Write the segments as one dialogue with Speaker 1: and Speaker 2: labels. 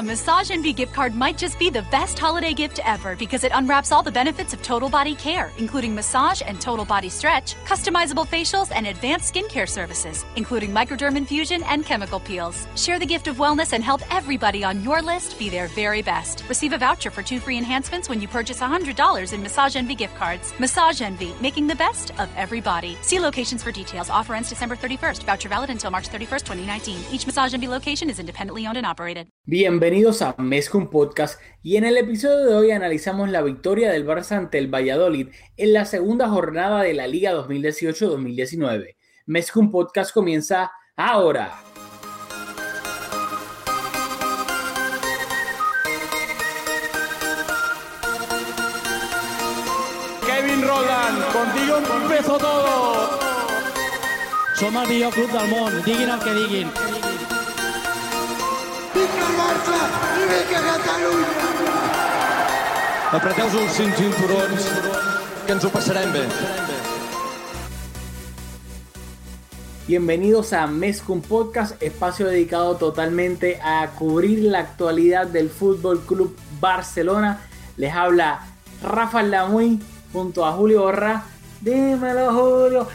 Speaker 1: A Massage Envy gift card might just be the best holiday gift ever because it unwraps all the benefits of total body care, including massage and total body stretch, customizable facials, and advanced skincare services, including microderm infusion and chemical peels. Share the gift of wellness and help everybody on your list be their very best. Receive a voucher for two free enhancements when you purchase $100 in Massage Envy gift cards. Massage Envy, making the best of every body. See locations for details. Offer ends December 31st. Voucher valid until March 31st, 2019. Each Massage Envy location is independently owned and operated.
Speaker 2: Bienvenidos a Mezcum Podcast y en el episodio de hoy analizamos la victoria del Barça ante el Valladolid en la segunda jornada de la Liga 2018-2019. Mezcum Podcast comienza ahora.
Speaker 3: Kevin Roland, contigo empezó todo.
Speaker 4: Som el millor club del món, diguin el que diguin.
Speaker 5: Vinga el Barça i vinga Catalunya!
Speaker 3: Apreteu-vos els cinc cinturons, que ens ho passarem bé.
Speaker 2: Bienvenidos a Mezcum Podcast, espacio dedicado totalmente a cubrir la actualidad del Fútbol Club Barcelona. Les habla Rafa Lamuy junto a Julio Borra. Dímelo, Julio.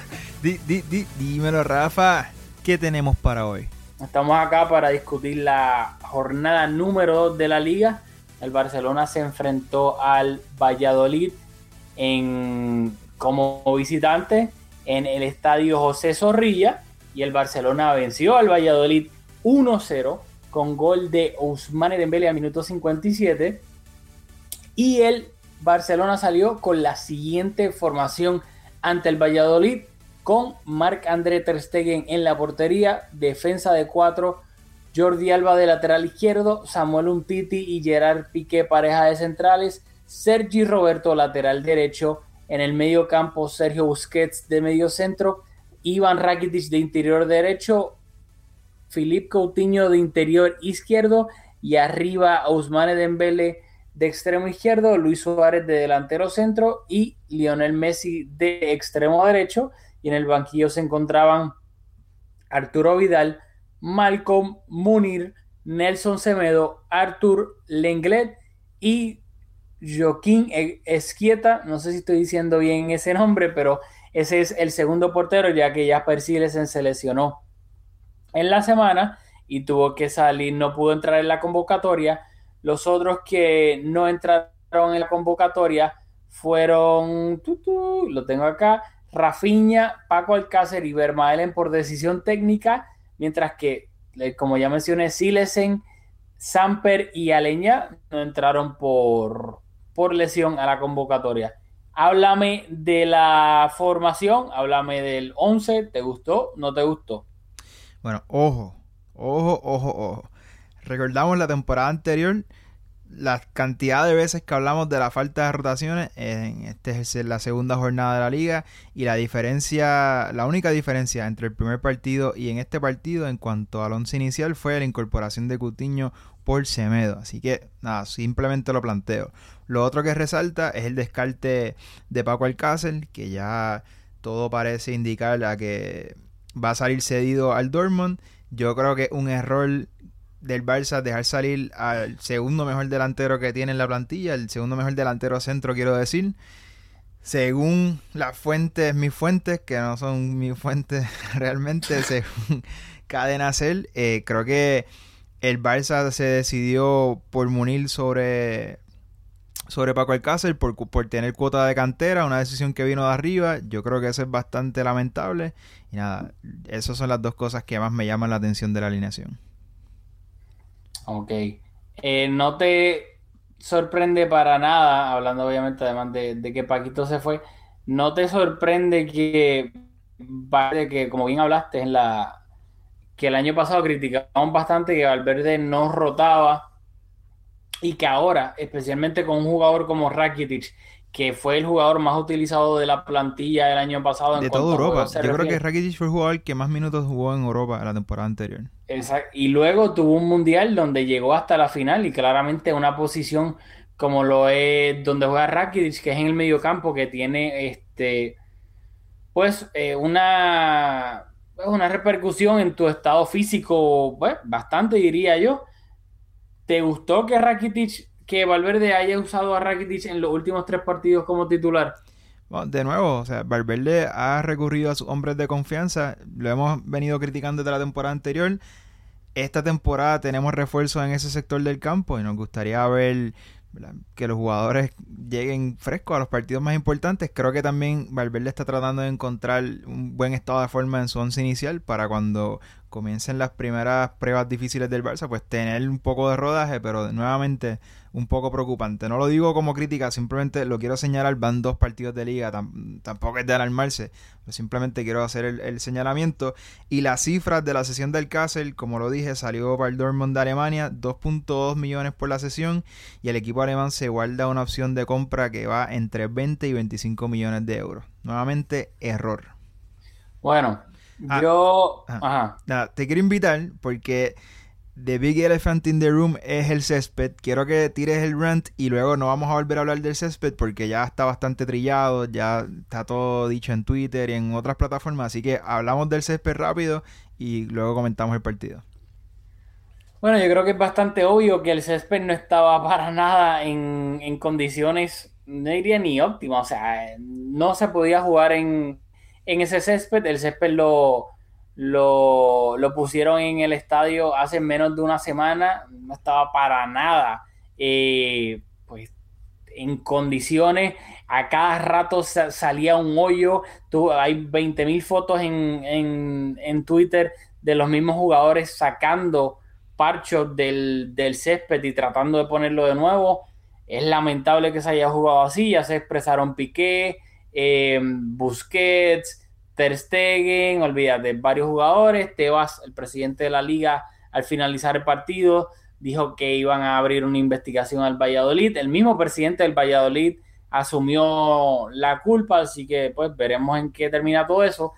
Speaker 6: Di- di- di- dímelo, Rafa. ¿Qué tenemos para hoy?
Speaker 2: Estamos acá para discutir la jornada número 2 de la liga. El Barcelona se enfrentó al Valladolid en, como visitante en el estadio José Zorrilla y el Barcelona venció al Valladolid 1-0 con gol de Ousmane Dembélé a minuto 57 y el Barcelona salió con la siguiente formación ante el Valladolid con Marc-André Ter Stegen en la portería, defensa de cuatro, Jordi Alba de lateral izquierdo, Samuel Umtiti y Gerard Piqué pareja de centrales, Sergi Roberto lateral derecho, en el medio campo Sergio Busquets de medio centro, Iván Rakitic de interior derecho, Philippe Coutinho de interior izquierdo y arriba Ousmane Dembélé de extremo izquierdo, Luis Suárez de delantero centro y Lionel Messi de extremo derecho. Y en el banquillo se encontraban Arturo Vidal, Malcolm Munir, Nelson Semedo, Artur Lenglet y Joaquín Esquieta. No sé si estoy diciendo bien ese nombre, pero ese es el segundo portero, ya que Jasper Silesen se lesionó en la semana y tuvo que salir, no pudo entrar en la convocatoria. Los otros que no entraron en la convocatoria fueron, lo tengo acá, Rafiña, Paco Alcácer y Vermaelen por decisión técnica, mientras que, como ya mencioné, Silesen, Samper y Aleña no entraron por, por lesión a la convocatoria. Háblame de la formación, háblame del 11, ¿te gustó? ¿No te gustó?
Speaker 6: Bueno, ojo, ojo, ojo, ojo. Recordamos la temporada anterior, la cantidad de veces que hablamos de la falta de rotaciones. En este es la segunda jornada de la liga. Y la diferencia, la única diferencia entre el primer partido y en este partido en cuanto al once inicial fue la incorporación de Cutiño por Semedo. Así que nada, simplemente lo planteo. Lo otro que resalta es el descarte de Paco Alcácer, que ya todo parece indicar a que va a salir cedido al Dortmund. Yo creo que un error del Barça dejar salir al segundo mejor delantero que tiene en la plantilla, el segundo mejor delantero centro, quiero decir. Según las fuentes, mis fuentes, que no son mis fuentes realmente, según Cadena eh, creo que el Barça se decidió por Munir sobre, sobre Paco Alcácer, por, por tener cuota de cantera, una decisión que vino de arriba. Yo creo que eso es bastante lamentable. Y nada, esas son las dos cosas que más me llaman la atención de la alineación.
Speaker 2: Ok. Eh, no te sorprende para nada, hablando obviamente además de, de, que Paquito se fue, no te sorprende que, que como bien hablaste en la que el año pasado criticamos bastante que Valverde no rotaba y que ahora, especialmente con un jugador como Rakitic, que fue el jugador más utilizado de la plantilla el año pasado. En
Speaker 6: de toda Europa. Yo creo que Rakitic fue el jugador que más minutos jugó en Europa la temporada anterior.
Speaker 2: Exacto. Y luego tuvo un mundial donde llegó hasta la final y claramente una posición como lo es donde juega Rakitic, que es en el medio campo, que tiene este pues eh, una, una repercusión en tu estado físico, pues, bastante diría yo. ¿te gustó que Rakitic, que Valverde haya usado a Rakitic en los últimos tres partidos como titular?
Speaker 6: Bueno, de nuevo, o sea, Valverde ha recurrido a sus hombres de confianza. Lo hemos venido criticando desde la temporada anterior. Esta temporada tenemos refuerzos en ese sector del campo y nos gustaría ver que los jugadores lleguen frescos a los partidos más importantes. Creo que también Valverde está tratando de encontrar un buen estado de forma en su once inicial para cuando comiencen las primeras pruebas difíciles del Barça, pues tener un poco de rodaje, pero nuevamente un poco preocupante. No lo digo como crítica, simplemente lo quiero señalar. Van dos partidos de liga, tampoco es de alarmarse, pues simplemente quiero hacer el, señalamiento. Y las cifras de la sesión del Castle, como lo dije, salió para el Dortmund de Alemania, 2.2 millones por la sesión, y el equipo alemán se guarda una opción de compra que va entre 20 y 25 millones de euros. Nuevamente, error.
Speaker 2: Bueno, ah, yo.
Speaker 6: Ajá. Nada, te quiero invitar porque The Big Elephant in the Room es el césped. Quiero que tires el rant y luego no vamos a volver a hablar del césped porque ya está bastante trillado, ya está todo dicho en Twitter y en otras plataformas. Así que hablamos del césped rápido y luego comentamos el partido.
Speaker 2: Bueno, yo creo que es bastante obvio que el césped no estaba para nada en, en condiciones, no diría ni óptimas. O sea, no se podía jugar en, en ese césped. El césped lo lo, pusieron en el estadio hace menos de una semana, no estaba para nada eh, pues, en condiciones, a cada rato salía un hoyo, Tú, hay 20.000 fotos en, en, Twitter de los mismos jugadores sacando parchos del, césped y tratando de ponerlo de nuevo. Es lamentable que se haya jugado así, ya se expresaron Piqué, eh, Busquets, Ter Stegen, olvídate, varios jugadores. Tebas, el presidente de la liga, al finalizar el partido, dijo que iban a abrir una investigación al Valladolid. El mismo presidente del Valladolid asumió la culpa, así que pues veremos en qué termina todo eso.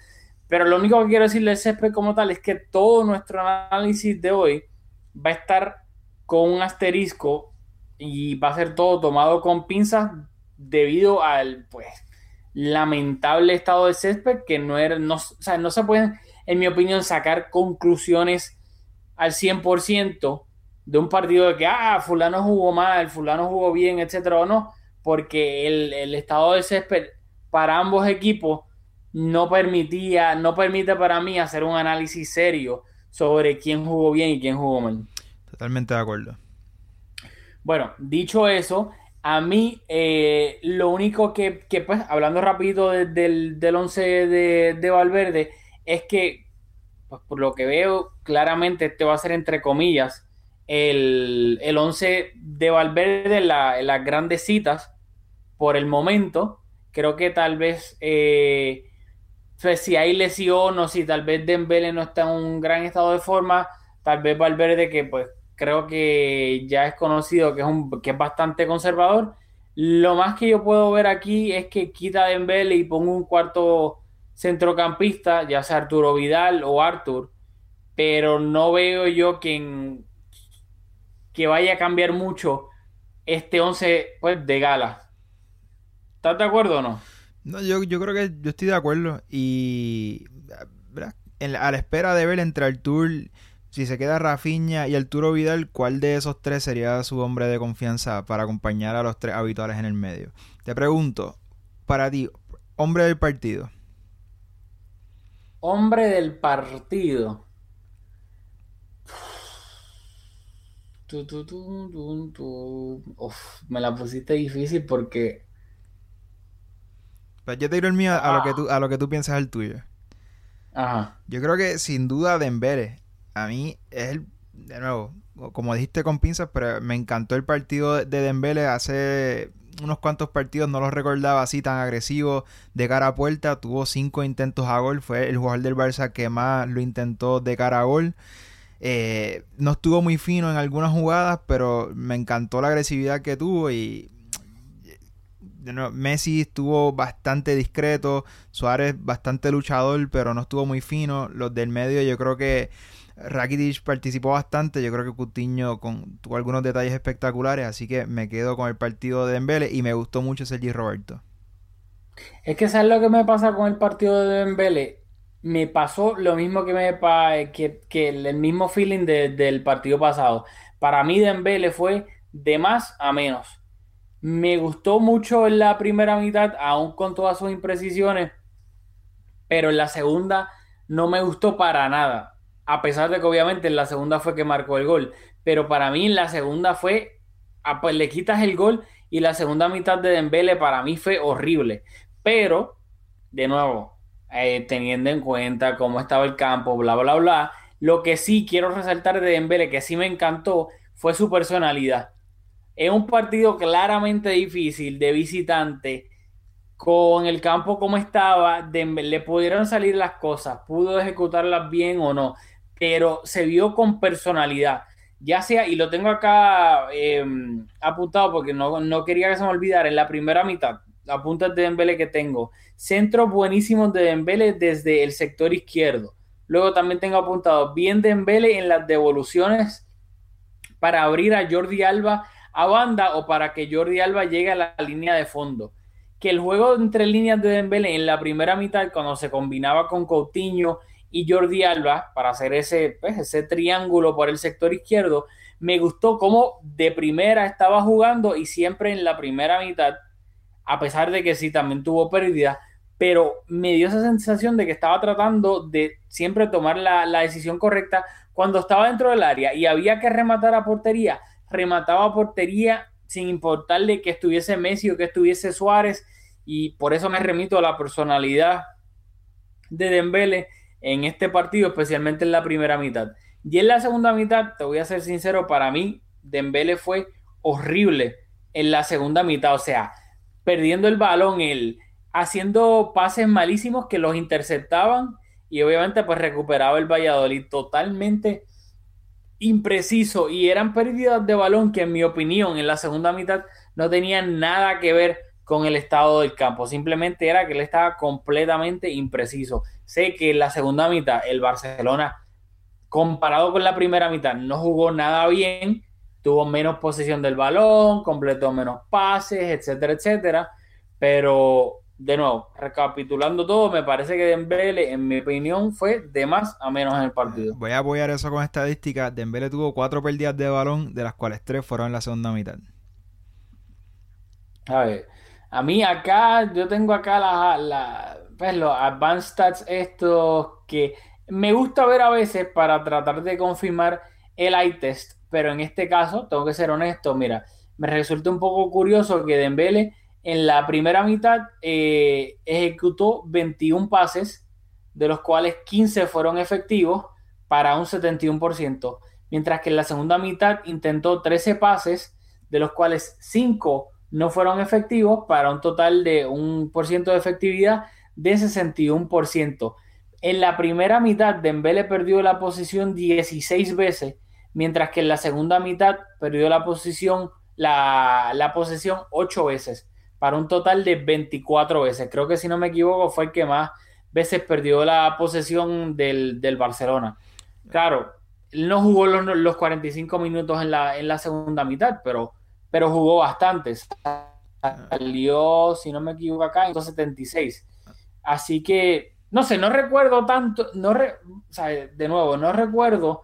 Speaker 2: Pero lo único que quiero decirle al césped como tal es que todo nuestro análisis de hoy va a estar con un asterisco y va a ser todo tomado con pinzas debido al pues lamentable estado de césped que no, era, no, no se pueden, en mi opinión, sacar conclusiones al 100% de un partido de que, ah, fulano jugó mal, fulano jugó bien, etcétera, o no, porque el, estado de césped para ambos equipos no permitía, no permite para mí hacer un análisis serio sobre quién jugó bien y quién jugó mal.
Speaker 6: Totalmente de acuerdo.
Speaker 2: Bueno, dicho eso, a mí, eh, lo único que, pues, hablando rapidito del, del 11 de, Valverde, es que, pues, por lo que veo, claramente este va a ser, entre comillas, el, el 11 de Valverde las grandes citas, por el momento. Creo que tal vez, eh, pues, si hay lesión o si tal vez Dembele no está en un gran estado de forma, tal vez Valverde, que pues creo que ya es conocido que es, un, que es bastante conservador. Lo más que yo puedo ver aquí es que quita Dembele y pongo un cuarto centrocampista, ya sea Arturo Vidal o Artur, pero no veo yo que, que vaya a cambiar mucho este 11 pues, de gala. ¿Estás de acuerdo o no?
Speaker 6: No, yo, yo creo que yo estoy de acuerdo y a la espera de ver entre Artur si se queda Rafiña y Arturo Vidal, ¿cuál de esos tres sería su hombre de confianza para acompañar a los tres habituales en el medio? Te pregunto, para ti, hombre del partido.
Speaker 2: Hombre del partido. me la pusiste difícil porque.
Speaker 6: Pues yo te digo el mío a, lo que tú, a lo que tú piensas el tuyo.
Speaker 2: Ajá.
Speaker 6: Yo creo que sin duda Dembele a mí es el, de nuevo, como dijiste con pinzas, pero me encantó el partido de Dembele hace unos cuantos partidos, no los recordaba así tan agresivo de cara a puerta, tuvo cinco intentos a gol, fue el jugador del Barça que más lo intentó de cara a gol. Eh, no estuvo muy fino en algunas jugadas, pero me encantó la agresividad que tuvo y Messi estuvo bastante discreto, Suárez bastante luchador, pero no estuvo muy fino. Los del medio yo creo que Rakitic participó bastante, yo creo que Coutinho con, tuvo algunos detalles espectaculares, así que me quedo con el partido de Dembele y me gustó mucho Sergi Roberto.
Speaker 2: Es que sabes lo que me pasa con el partido de Dembele, me pasó lo mismo que me que, que el mismo feeling del partido pasado. Para mí Dembele fue de más a menos. Me gustó mucho en la primera mitad, aún con todas sus imprecisiones, pero en la segunda no me gustó para nada. A pesar de que obviamente en la segunda fue que marcó el gol, pero para mí en la segunda fue, ah, pues le quitas el gol y la segunda mitad de Dembele para mí fue horrible. Pero, de nuevo, eh, teniendo en cuenta cómo estaba el campo, bla, bla, bla, lo que sí quiero resaltar de Dembele, que sí me encantó, fue su personalidad. Es un partido claramente difícil de visitante. Con el campo como estaba, Dembélé, le pudieron salir las cosas, pudo ejecutarlas bien o no, pero se vio con personalidad. Ya sea, y lo tengo acá em, apuntado porque no, no, quería que se me olvidara, en la primera mitad, apuntas de Dembélé que tengo, centros buenísimos de Dembélé desde el sector izquierdo. Luego también tengo apuntado bien Dembélé en las devoluciones para abrir a Jordi Alba a banda o para que Jordi Alba llegue a la línea de fondo. Que el juego entre líneas de Dembélé en la primera mitad, cuando se combinaba con Coutinho y Jordi Alba para hacer ese, pues, ese triángulo por el sector izquierdo, me gustó cómo de primera estaba jugando y siempre en la primera mitad, a pesar de que sí también tuvo pérdida, pero me dio esa sensación de que estaba tratando de siempre tomar la, la decisión correcta cuando estaba dentro del área y había que rematar a portería. Remataba portería sin importarle que estuviese Messi o que estuviese Suárez y por eso me remito a la personalidad de Dembele en este partido, especialmente en la primera mitad. Y en la segunda mitad, te voy a ser sincero, para mí Dembele fue horrible en la segunda mitad, o sea, perdiendo el balón, él haciendo pases malísimos que los interceptaban y obviamente pues recuperaba el Valladolid totalmente impreciso y eran pérdidas de balón que en mi opinión en la segunda mitad no tenían nada que ver con el estado del campo, simplemente era que él estaba completamente impreciso. Sé que en la segunda mitad el Barcelona comparado con la primera mitad no jugó nada bien, tuvo menos posesión del balón, completó menos pases, etcétera, etcétera, pero de nuevo, recapitulando todo, me parece que Dembele, en mi opinión, fue de más a menos en el partido.
Speaker 6: Voy a apoyar eso con estadística. Dembele tuvo cuatro pérdidas de balón, de las cuales tres fueron en la segunda mitad.
Speaker 2: A ver, a mí acá, yo tengo acá la, la, pues los advanced stats estos que me gusta ver a veces para tratar de confirmar el eye test, pero en este caso, tengo que ser honesto, mira, me resulta un poco curioso que Dembele en la primera mitad eh, ejecutó 21 pases, de los cuales 15 fueron efectivos para un 71%, mientras que en la segunda mitad intentó 13 pases, de los cuales 5 no fueron efectivos para un total de un por ciento de efectividad de 61%. En la primera mitad, Dembele perdió la posición 16 veces, mientras que en la segunda mitad perdió la posición, la, la posesión 8 veces para un total de 24 veces. Creo que si no me equivoco fue el que más veces perdió la posesión del, Barcelona. Claro, él no jugó los, 45 minutos en la, en la segunda mitad, pero, pero jugó bastantes. Salió, si no me equivoco acá, en 176. Así que, no sé, no recuerdo tanto, no de nuevo, no recuerdo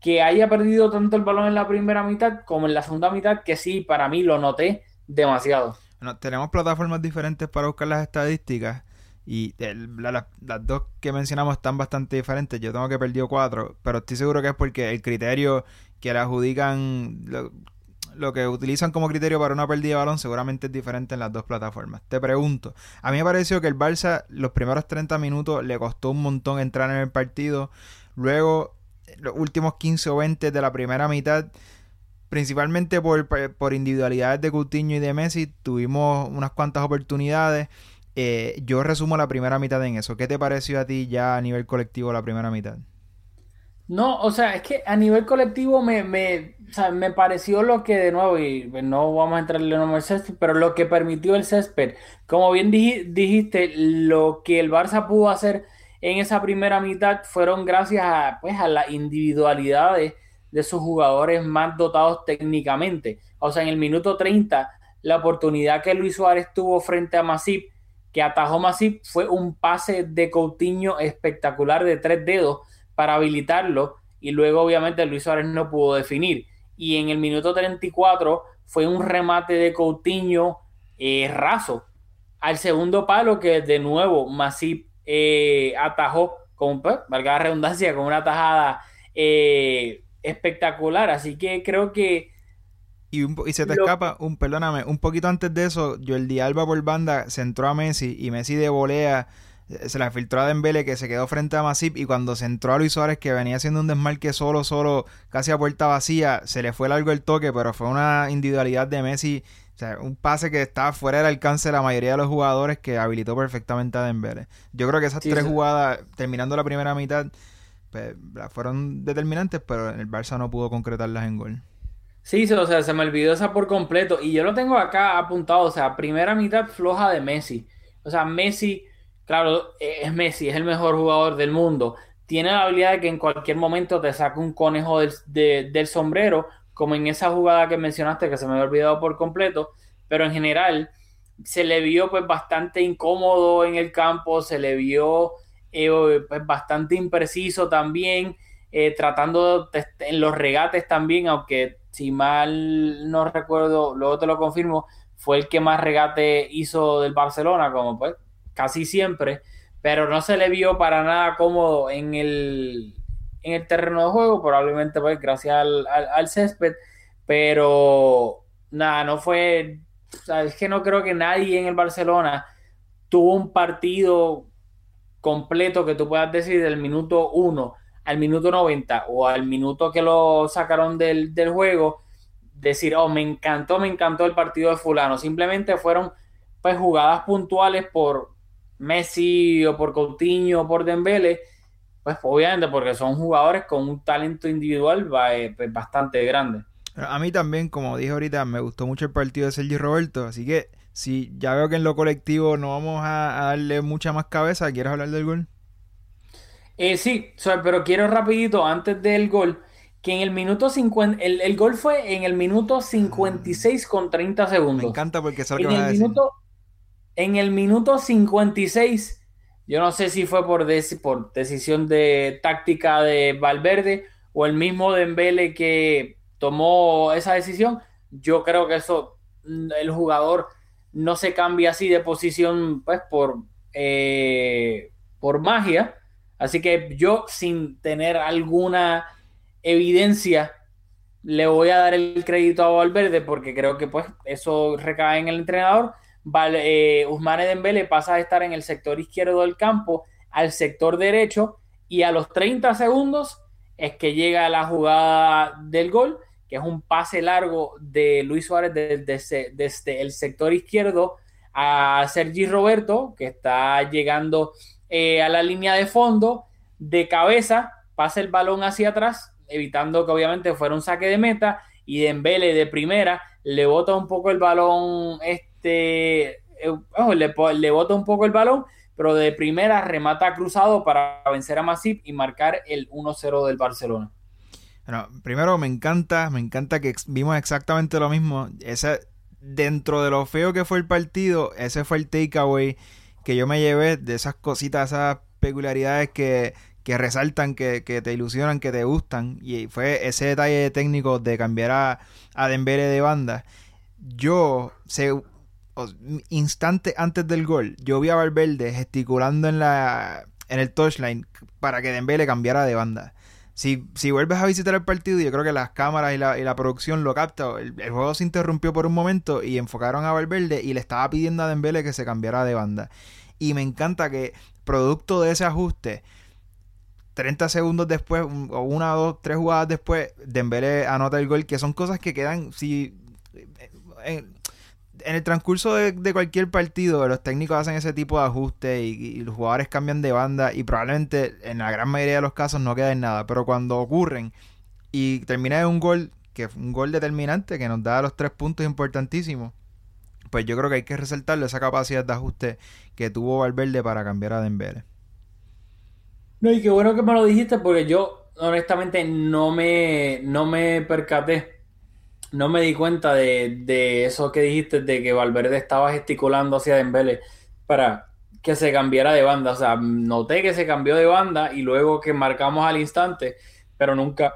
Speaker 2: que haya perdido tanto el balón en la primera mitad como en la segunda mitad, que sí, para mí lo noté demasiado
Speaker 6: tenemos plataformas diferentes para buscar las estadísticas y las dos que mencionamos están bastante diferentes. Yo tengo que perdió cuatro, pero estoy seguro que es porque el criterio que le adjudican, que utilizan como criterio para una pérdida de balón seguramente es diferente en las dos plataformas. Te pregunto, a mí me pareció que el Barça los primeros 30 minutos le costó un montón entrar en el partido, luego los últimos 15 o 20 de la primera mitad principalmente por, por individualidades de Coutinho y de Messi, tuvimos unas cuantas oportunidades. Eh, yo resumo la primera mitad en eso. ¿Qué te pareció a ti ya a nivel colectivo la primera mitad?
Speaker 2: No, o sea, es que a nivel colectivo me, me, me pareció lo que de nuevo, y no vamos a entrarle en el césped, pero lo que permitió el césped. Como bien dijiste, lo que el Barça pudo hacer en esa primera mitad fueron gracias a, pues, a las individualidades de sus jugadores más dotados técnicamente. O sea, en el minuto 30, la oportunidad que Luis Suárez tuvo frente a Masip, que atajó Masip, fue un pase de Coutinho espectacular de tres dedos para habilitarlo y luego obviamente Luis Suárez no pudo definir. y en el minuto 34 fue un remate de Coutinho eh, raso al segundo palo que de nuevo Masip eh, atajó con, pues, valga la redundancia, con una tajada eh, espectacular. Así que creo que
Speaker 6: y, y, se te escapa, un, perdóname, un poquito antes de eso, Jordi Alba por banda centró a Messi y Messi de volea se la filtró a Dembele que se quedó frente a Masip y cuando se entró a Luis Suárez que venía haciendo un desmarque solo, solo, casi a puerta vacía, se le fue largo el toque, pero fue una individualidad de Messi, o sea, un pase que estaba fuera del alcance de la mayoría de los jugadores que habilitó perfectamente a Dembele. Yo creo que esas tres jugadas, terminando la primera mitad, pues, fueron determinantes, pero el Barça no pudo concretarlas en gol.
Speaker 2: Sí, o sea, se me olvidó esa por completo. Y yo lo tengo acá apuntado. O sea, primera mitad floja de Messi. O sea, Messi Claro, e-, es Messi, es el mejor jugador del mundo. Tiene la habilidad de que en cualquier momento te saque un conejo del, sombrero, como en esa jugada que mencionaste que se me había olvidado por completo, pero en general se le vio pues bastante incómodo en el campo, se le vio eh, pues, bastante impreciso también, eh, tratando en los regates también, aunque si mal no recuerdo, luego te lo confirmo, fue el que más regate hizo del Barcelona, como pues casi siempre, pero no se le vio para nada cómodo en el, en el terreno de juego, probablemente pues gracias al, césped, pero nada, no fue, es que no creo que nadie en el Barcelona tuvo un partido completo que tú puedas decir del minuto 1 al minuto 90 o al minuto que lo sacaron del, del juego, decir, oh, me encantó, me encantó el partido de fulano. Simplemente fueron pues jugadas puntuales por, Messi o por Coutinho o por Dembele, pues obviamente porque son jugadores con un talento individual eh, pues, bastante grande.
Speaker 6: A mí también, como dije ahorita, me gustó mucho el partido de Sergi Roberto, así que si ya veo que en lo colectivo no vamos a, darle mucha más cabeza, ¿quieres hablar del gol?
Speaker 2: Eh, sí, pero quiero rapidito, antes del gol, que en el minuto 50, el, gol fue en el minuto 56 con 30 segundos. Me
Speaker 6: encanta porque
Speaker 2: eso en el minuto, en el minuto 56, yo no sé si fue por, por decisión de táctica de Valverde o el mismo Dembele que tomó esa decisión. Yo creo que eso, mm, el jugador no se cambia así de posición pues por, eh, por magia. Así que yo sin tener alguna evidencia le voy a dar el crédito a Valverde porque creo que pues eso recae en el entrenador vale, eh, Usmane pasa a estar en el sector izquierdo del campo al sector derecho y a los 30 segundos es que llega la jugada del gol, que es un pase largo de Luis Suárez desde, el sector izquierdo a Sergi Roberto, que está llegando eh, a la línea de fondo, de cabeza, pasa el balón hacia atrás, evitando que obviamente fuera un saque de meta, y Dembele de primera le bota un poco el balón este, eh, le, bota un poco el balón, pero de primera remata cruzado para vencer a Masip y marcar el 1-0 del Barcelona.
Speaker 6: Bueno, primero me encanta, me encanta que vimos exactamente lo mismo. Ese, dentro de lo feo que fue el partido, ese fue el takeaway que yo me llevé de esas cositas, esas peculiaridades que, que resaltan, que, que, te ilusionan, que te gustan. Y fue ese detalle técnico de cambiar a, a Dembele de banda. Yo sé instante antes del gol, yo vi a Valverde gesticulando en la en el touchline para que Dembele cambiara de banda. Si, si vuelves a visitar el partido, yo creo que las cámaras y la, y la producción lo captan. El, juego se interrumpió por un momento y enfocaron a Valverde y le estaba pidiendo a Dembele que se cambiara de banda. Y me encanta que, producto de ese ajuste, 30 segundos después, o una, dos, tres jugadas después, Dembele anota el gol, que son cosas que quedan, si en el transcurso de, cualquier partido, los técnicos hacen ese tipo de ajustes y, los jugadores cambian de banda y probablemente en la gran mayoría de los casos no queda en nada. Pero cuando ocurren y termina en un gol, que un gol determinante, que nos da los tres puntos importantísimos, pues yo creo que hay que resaltarle esa capacidad de ajuste que tuvo Valverde para cambiar a Dembele.
Speaker 2: No, y qué bueno que me lo dijiste porque yo honestamente no me, no me percaté no me di cuenta de, eso que dijiste, de que Valverde estaba gesticulando hacia Dembele para que se cambiara de banda. O sea, noté que se cambió de banda y luego que marcamos al instante, pero nunca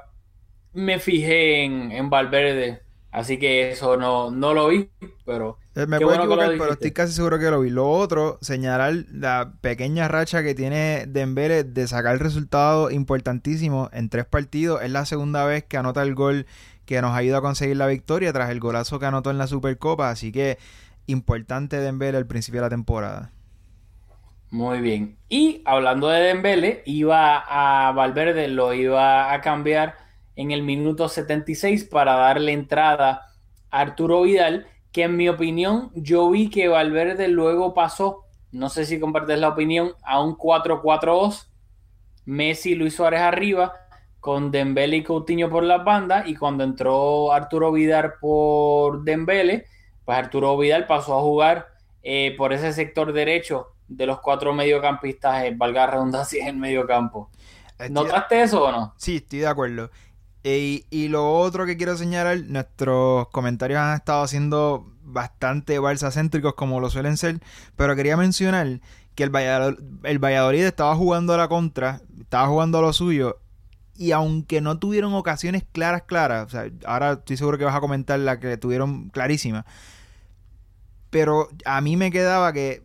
Speaker 2: me fijé en, en Valverde, así que eso no, no lo vi, pero
Speaker 6: Eh, Me puedo
Speaker 2: bueno
Speaker 6: equivocar, pero estoy casi seguro que lo vi. Lo otro, señalar la pequeña racha que tiene Dembélé de sacar resultados importantísimos en tres partidos. Es la segunda vez que anota el gol que nos ayuda a conseguir la victoria tras el golazo que anotó en la Supercopa. Así que importante Dembélé al principio de la temporada.
Speaker 2: Muy bien. Y hablando de Dembele, iba a Valverde, lo iba a cambiar en el minuto 76 para darle entrada a Arturo Vidal, que en mi opinión yo vi que Valverde luego pasó, no sé si compartes la opinión, a un 4-4-2. Messi, Luis Suárez arriba, con Dembele y Coutinho por las bandas, y cuando entró Arturo Vidal por Dembele, pues Arturo Vidal pasó a jugar eh, por ese sector derecho de los cuatro mediocampistas, eh, valga la redundancia, en medio campo.
Speaker 6: Estoy-
Speaker 2: ¿Notaste eso o no?
Speaker 6: Sí, estoy de acuerdo. E- y lo otro que quiero señalar, nuestros comentarios han estado siendo bastante balsacéntricos como lo suelen ser, pero quería mencionar que el Valladolid, el Valladolid estaba jugando a la contra, estaba jugando a lo suyo, y aunque no tuvieron ocasiones claras, claras, o sea, ahora estoy seguro que vas a comentar la que tuvieron clarísima, pero a mí me quedaba que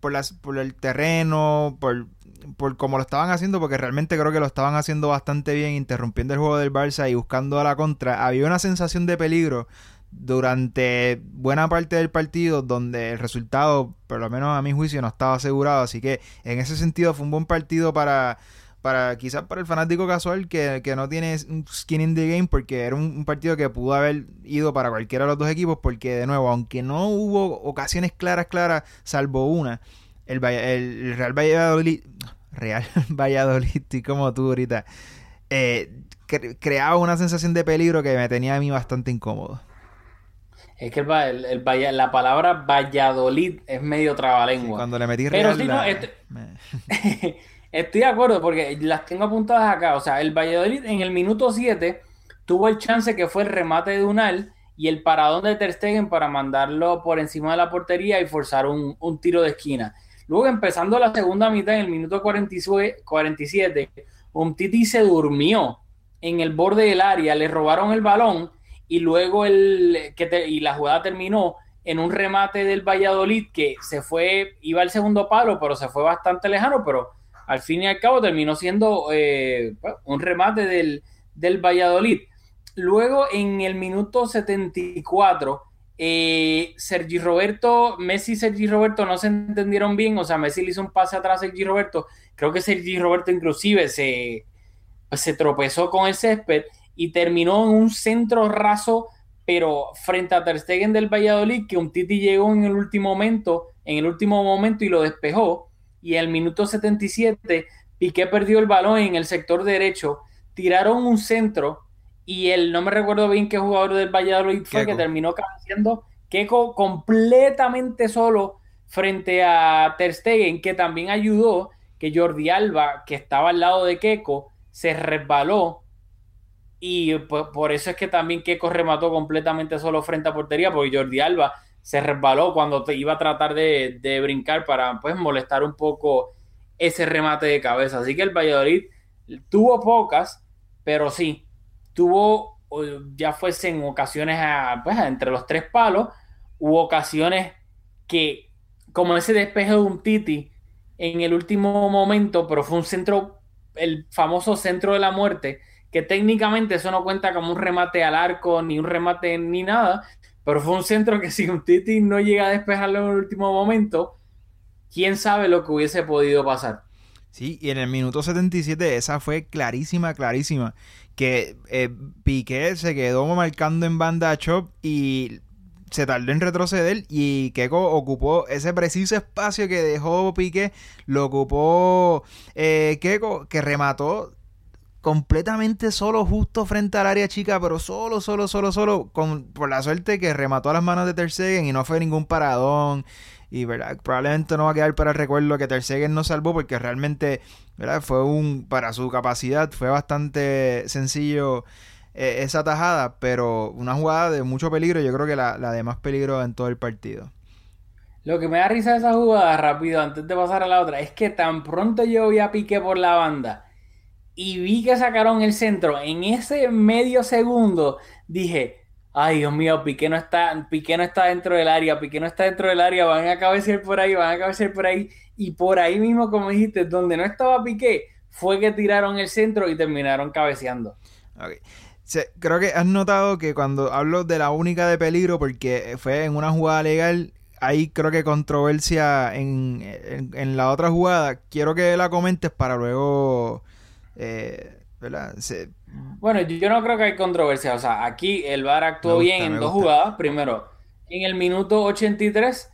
Speaker 6: por, las, por el terreno, por, por cómo lo estaban haciendo, porque realmente creo que lo estaban haciendo bastante bien, interrumpiendo el juego del Barça y buscando a la contra, había una sensación de peligro durante buena parte del partido donde el resultado, por lo menos a mi juicio, no estaba asegurado. Así que en ese sentido fue un buen partido para, para quizás para el fanático casual que, que no tiene skin in the game, porque era un, un partido que pudo haber ido para cualquiera de los dos equipos, porque de nuevo, aunque no hubo ocasiones claras, claras, salvo una, el, Real Valladolid, Real Valladolid, estoy como tú ahorita, eh, cre- creaba una sensación de peligro que me tenía a mí bastante incómodo.
Speaker 2: Es que el, va- el- el Valla- la palabra Valladolid es medio trabalengua.
Speaker 6: Cuando le metí
Speaker 2: Pero
Speaker 6: Real,
Speaker 2: no, este-
Speaker 6: me-
Speaker 2: Estoy de acuerdo porque las tengo apuntadas acá. O sea, el Valladolid en el minuto 7 tuvo el chance que fue el remate de Unal y el paradón de Ter Stegen para mandarlo por encima de la portería y forzar un, un tiro de esquina. Luego, empezando la segunda mitad, en el minuto 47, 47, Umtiti se durmió en el borde del área, le robaron el balón y luego el, que te- y la jugada terminó en un remate del Valladolid que se fue, iba al segundo palo, pero se fue bastante lejano, pero al fin y al cabo terminó siendo eh, un remate del, del Valladolid. Luego en el minuto 74, eh, Sergi Roberto, Messi y Sergi Roberto no se entendieron bien, o sea, Messi le hizo un pase atrás a Sergi Roberto, creo que Sergi Roberto inclusive se, se tropezó con el césped y terminó en un centro raso, pero frente a Ter Stegen del Valladolid, que un Titi llegó en el último momento, en el último momento y lo despejó, y el minuto 77 Piqué perdió el balón en el sector derecho, tiraron un centro y el no me recuerdo bien qué jugador del Valladolid fue
Speaker 6: Keco.
Speaker 2: que terminó cabeceando Keco completamente solo frente a Ter Stegen, que también ayudó que Jordi Alba, que estaba al lado de Keco, se resbaló y pues, por eso es que también Keco remató completamente solo frente a portería, porque Jordi Alba se resbaló cuando te iba a tratar de, de brincar para pues molestar un poco ese remate de cabeza. Así que el Valladolid tuvo pocas, pero sí, tuvo, ya fuese en ocasiones a, pues, entre los tres palos, hubo ocasiones que, como ese despeje de un Titi en el último momento, pero fue un centro, el famoso centro de la muerte, que técnicamente eso no cuenta como un remate al arco, ni un remate ni nada, pero fue un centro que si un Titi no llega a despejarlo en el último momento, quién sabe lo que hubiese podido pasar.
Speaker 6: Sí, y en el minuto 77 esa fue clarísima, clarísima. Que eh, Piqué se quedó marcando en banda a Chop y se tardó en retroceder y Keco ocupó ese preciso espacio que dejó Piqué, lo ocupó eh, que remató completamente solo justo frente al área chica, pero solo, solo, solo, solo, con, por la suerte que remató a las manos de Ter Stegen y no fue ningún paradón. Y verdad, probablemente no va a quedar para el recuerdo que Ter Stegen no salvó porque realmente ¿verdad? fue un, para su capacidad, fue bastante sencillo eh, esa tajada, pero una jugada de mucho peligro, yo creo que la, la de más peligro en todo el partido.
Speaker 2: Lo que me da risa de esa jugada, rápido, antes de pasar a la otra, es que tan pronto yo vi a Piqué por la banda y vi que sacaron el centro. En ese medio segundo dije, ay Dios mío, Piqué no está, Piqué no está dentro del área, Piqué no está dentro del área, van a cabecear por ahí, van a cabecear por ahí. Y por ahí mismo, como dijiste, donde no estaba Piqué, fue que tiraron el centro y terminaron cabeceando.
Speaker 6: creo que has notado que cuando hablo de la única de peligro, porque fue en una jugada legal, hay creo que controversia en, en, la otra jugada. Quiero que la comentes para luego... Eh, ¿verdad?
Speaker 2: Bueno, yo no creo que hay controversia. O sea, aquí el VAR actuó bien en dos jugadas. Primero, en el minuto 83,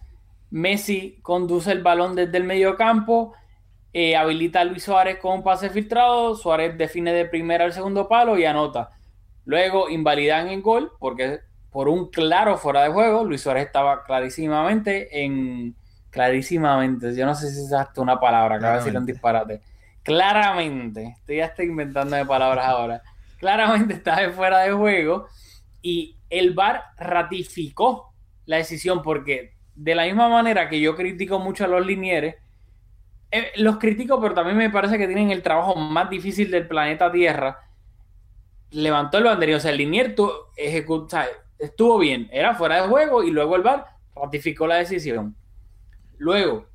Speaker 2: Messi conduce el balón desde el medio campo, eh, habilita a Luis Suárez con un pase filtrado, Suárez define de primera al segundo palo y anota. Luego invalidan el gol porque por un claro fuera de juego, Luis Suárez estaba clarísimamente en... Clarísimamente, yo no sé si es hasta una palabra, acaba de decir un disparate. Claramente, estoy ya estoy inventando de palabras ahora. Claramente estaba fuera de juego y el VAR ratificó la decisión porque de la misma manera que yo critico mucho a los linieres, eh, los critico, pero también me parece que tienen el trabajo más difícil del planeta Tierra. Levantó el banderín, o sea, el linier estuvo bien, era fuera de juego y luego el VAR ratificó la decisión. Luego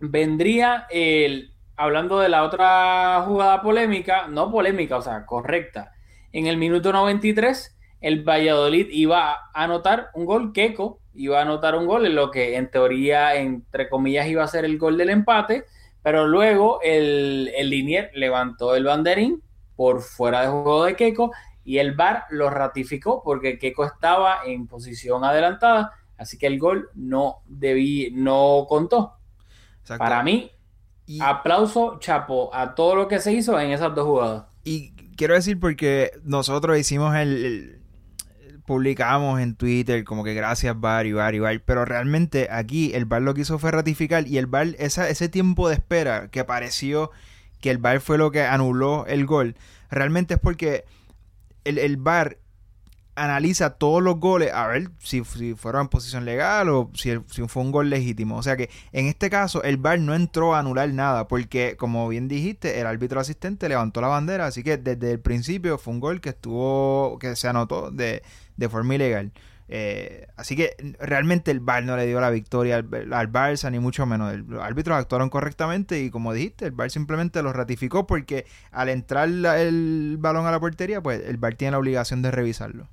Speaker 2: vendría el, hablando de la otra jugada polémica, no polémica, o sea, correcta. En el minuto 93, el Valladolid iba a anotar un gol, Keco iba a anotar un gol en lo que en teoría, entre comillas, iba a ser el gol del empate, pero luego el, el Linier levantó el banderín por fuera de juego de Keco y el VAR lo ratificó porque Keco estaba en posición adelantada, así que el gol no debí, no contó. Para mí, aplauso, chapo, a todo lo que se hizo en esas dos jugadas.
Speaker 6: Y quiero decir porque nosotros hicimos el publicamos en Twitter como que gracias VAR y VAR y VAR, pero realmente aquí el VAR lo que hizo fue ratificar y el VAR, esa, ese tiempo de espera que pareció que el VAR fue lo que anuló el gol, realmente es porque el, el VAR analiza todos los goles a ver si, si fueron en posición legal o si, si, fue un gol legítimo. O sea que en este caso el VAR no entró a anular nada porque como bien dijiste el árbitro asistente levantó la bandera así que desde el principio fue un gol que estuvo que se anotó de, de forma ilegal. Eh, así que realmente el VAR no le dio la victoria al, Barça, ni mucho menos. Los árbitros actuaron correctamente y como dijiste, el VAR simplemente lo ratificó porque al entrar el balón a la portería, pues el VAR tiene la obligación de revisarlo.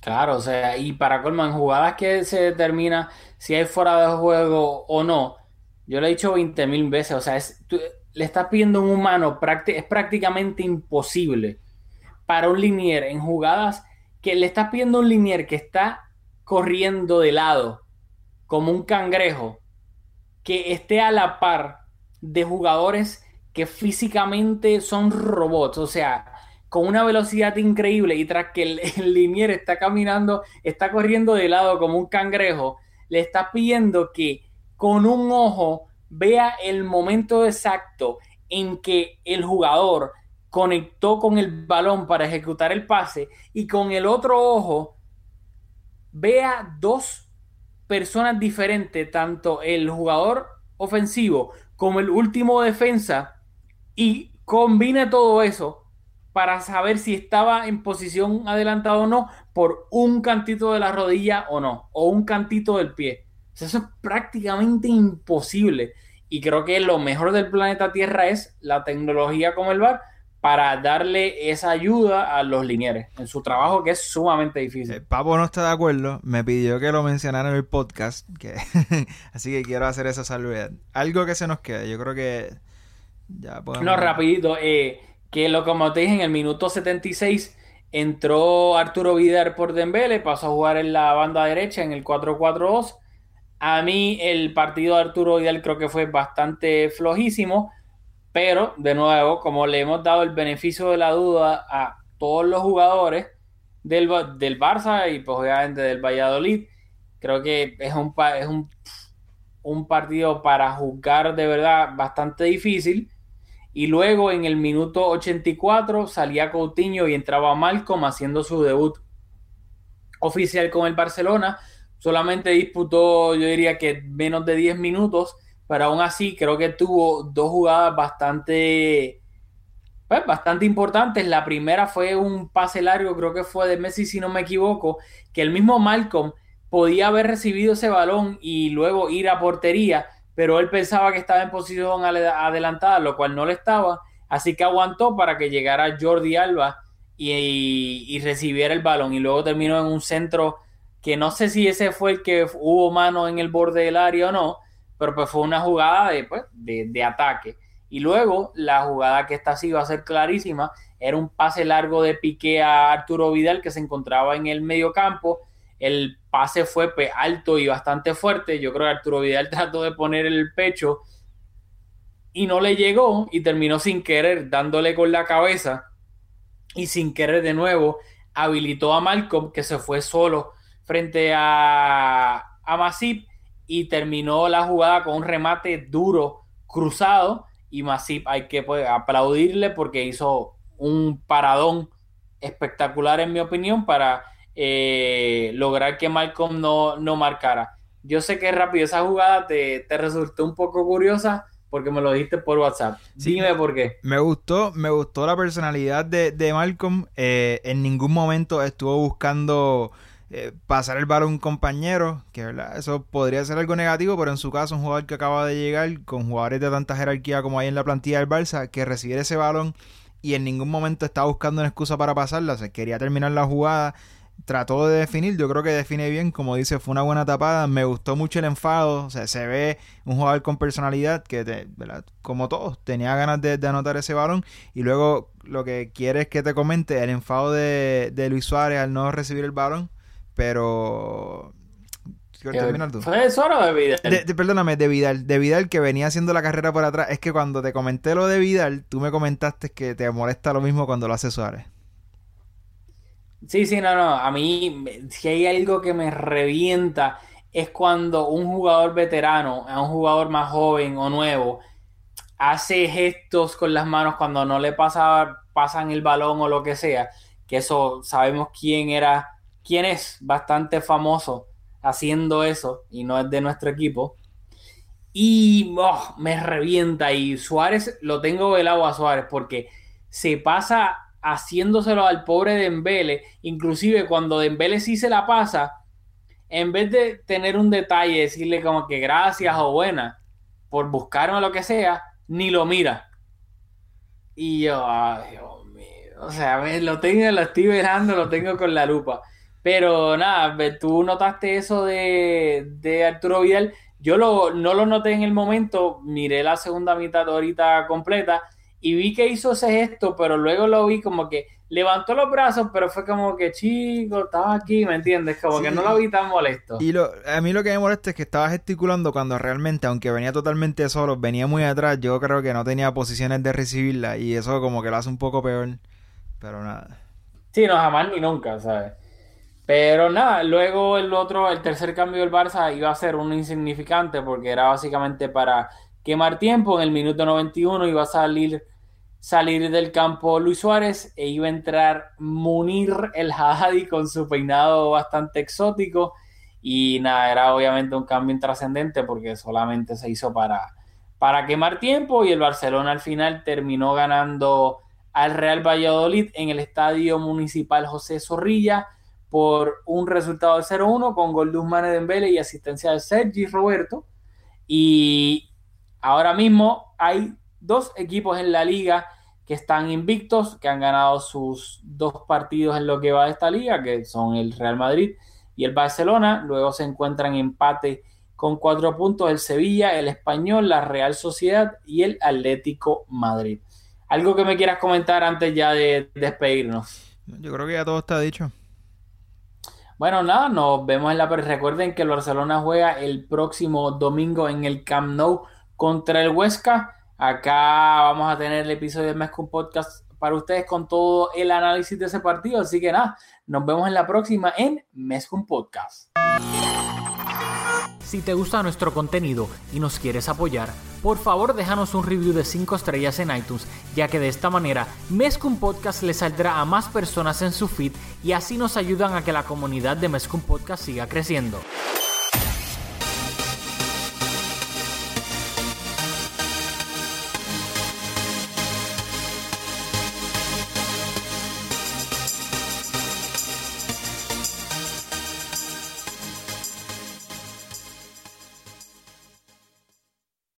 Speaker 2: Claro, o sea, y para colmo, en jugadas que se determina si hay fuera de juego o no, yo le he dicho 20 mil veces, o sea, es, le estás pidiendo un humano, es prácticamente imposible para un linier en jugadas que le estás pidiendo un linier que está corriendo de lado como un cangrejo, que esté a la par de jugadores que físicamente son robots, o sea, con una velocidad increíble y tras que el, el linier está caminando, está corriendo de lado como un cangrejo, le estás pidiendo que con un ojo vea el momento exacto en que el jugador conectó con el balón para ejecutar el pase y con el otro ojo vea dos personas diferentes, tanto el jugador ofensivo como el último defensa y combine todo eso para saber si estaba en posición adelantada o no por un cantito de la rodilla o no, o un cantito del pie. eso es prácticamente imposible. Y creo que lo mejor del planeta Tierra es la tecnología como el VAR, para darle esa ayuda a los linieres en su trabajo que es sumamente difícil. Eh,
Speaker 6: Papo no está de acuerdo, me pidió que lo mencionara en el podcast, que así que quiero hacer esa salvedad. Algo que se nos quede, yo creo que ya podemos...
Speaker 2: No, rapidito, eh, que lo como te dije, en el minuto 76 entró Arturo Vidal por Dembele, pasó a jugar en la banda derecha en el 4-4-2. A mí el partido de Arturo Vidal creo que fue bastante flojísimo pero, de nuevo, como le hemos dado el beneficio de la duda a todos los jugadores del, del Barça y pues obviamente del Valladolid, creo que es un, es un, un partido para juzgar de verdad bastante difícil. Y luego en el minuto 84 salía Coutinho y entraba Malcolm haciendo su debut oficial con el Barcelona. Solamente disputó, yo diría que menos de 10 minutos pero aún así creo que tuvo dos jugadas bastante pues, bastante importantes. La primera fue un pase largo, creo que fue de Messi, si no me equivoco, que el mismo Malcolm podía haber recibido ese balón y luego ir a portería, pero él pensaba que estaba en posición adelantada, lo cual no le estaba, así que aguantó para que llegara Jordi Alba y, recibiera el balón y luego terminó en un centro que no sé si ese fue el que hubo mano en el borde del área o no, pero pues fue una jugada de, pues, de ataque. Y luego la jugada que esta sí iba a ser clarísima era un pase largo de pique a Arturo Vidal que se encontraba en el medio campo. El pase fue pues, alto y bastante fuerte. Yo creo que Arturo Vidal trató de poner el pecho y no le llegó y terminó sin querer dándole con la cabeza y sin querer de nuevo habilitó a Malcolm que se fue solo frente a, a Masip y terminó la jugada con un remate duro cruzado y Masip hay que pues, aplaudirle porque hizo un paradón espectacular en mi opinión para eh, lograr que Malcolm no, no marcara. Yo sé que rápido esa jugada te, resultó un poco curiosa porque me lo dijiste por WhatsApp. Dime por qué.
Speaker 6: Me gustó, me gustó la personalidad de, de Malcolm. Eh, en ningún momento estuvo buscando eh, pasar el balón a un compañero, que ¿verdad? eso podría ser algo negativo, pero en su caso un jugador que acaba de llegar con jugadores de tanta jerarquía como hay en la plantilla del Barça, que recibiera ese balón y en ningún momento estaba buscando una excusa para pasarla, o quería terminar la jugada, trató de definir, yo creo que define bien, como dice, fue una buena tapada, me gustó mucho el enfado, o sea, se ve un jugador con personalidad que, como todos, tenía ganas de, anotar ese balón y luego lo que quiere es que te comente el enfado de, de Luis Suárez al no recibir el balón pero...
Speaker 2: ¿Fue de Suárez o de Vidal?
Speaker 6: perdóname, de Vidal. De Vidal que venía haciendo la carrera por atrás. Es que cuando te comenté lo de Vidal, tú me comentaste que te molesta lo mismo cuando lo hace Suárez.
Speaker 2: Sí, sí, no, no. A mí, si hay algo que me revienta, es cuando un jugador veterano, a un jugador más joven o nuevo, hace gestos con las manos cuando no le pasa, pasan el balón o lo que sea. Que eso sabemos quién era quién es bastante famoso haciendo eso y no es de nuestro equipo. Y oh, me revienta. Y Suárez, lo tengo velado a Suárez porque se pasa haciéndoselo al pobre Dembele. Inclusive cuando Dembele sí se la pasa, en vez de tener un detalle, decirle como que gracias o buena por buscarme lo que sea, ni lo mira. Y yo, ay, Dios mío. O sea, lo tengo, lo estoy mirando, lo tengo con la lupa. Pero nada, tú notaste eso de, Arturo Vidal. Yo lo, no lo noté en el momento, miré la segunda mitad ahorita completa y vi que hizo ese gesto, pero luego lo vi como que levantó los brazos, pero fue como que chico, estaba aquí, ¿me entiendes? Como que no lo vi tan molesto.
Speaker 6: Y lo, a mí lo que me molesta es que estaba gesticulando cuando realmente, aunque venía totalmente solo, venía muy atrás, yo creo que no tenía posiciones de recibirla y eso como que lo hace un poco peor, pero nada.
Speaker 2: Sí, no, jamás ni nunca, ¿sabes? Pero nada, luego el otro, el tercer cambio del Barça iba a ser un insignificante porque era básicamente para quemar tiempo. En el minuto 91 iba a salir, salir del campo Luis Suárez e iba a entrar Munir el Hadi con su peinado bastante exótico. Y nada, era obviamente un cambio intrascendente porque solamente se hizo para, para quemar tiempo y el Barcelona al final terminó ganando al Real Valladolid en el Estadio Municipal José Zorrilla por un resultado de 0-1 con gol de Usmane Dembele y asistencia de Sergi Roberto. Y ahora mismo hay dos equipos en la liga que están invictos, que han ganado sus dos partidos en lo que va de esta liga, que son el Real Madrid y el Barcelona. Luego se encuentran en empate con cuatro puntos el Sevilla, el Español, la Real Sociedad y el Atlético Madrid. ¿Algo que me quieras comentar antes ya de despedirnos?
Speaker 6: Yo creo que ya todo está dicho.
Speaker 2: Bueno, nada, nos vemos en la... Recuerden que el Barcelona juega el próximo domingo en el Camp Nou contra el Huesca. Acá vamos a tener el episodio de Mezcum Podcast para ustedes con todo el análisis de ese partido. Así que nada, nos vemos en la próxima en Mezcum Podcast.
Speaker 7: Si te gusta nuestro contenido y nos quieres apoyar, por favor déjanos un review de 5 estrellas en iTunes, ya que de esta manera Mezcum Podcast le saldrá a más personas en su feed y así nos ayudan a que la comunidad de Mezcum Podcast siga creciendo.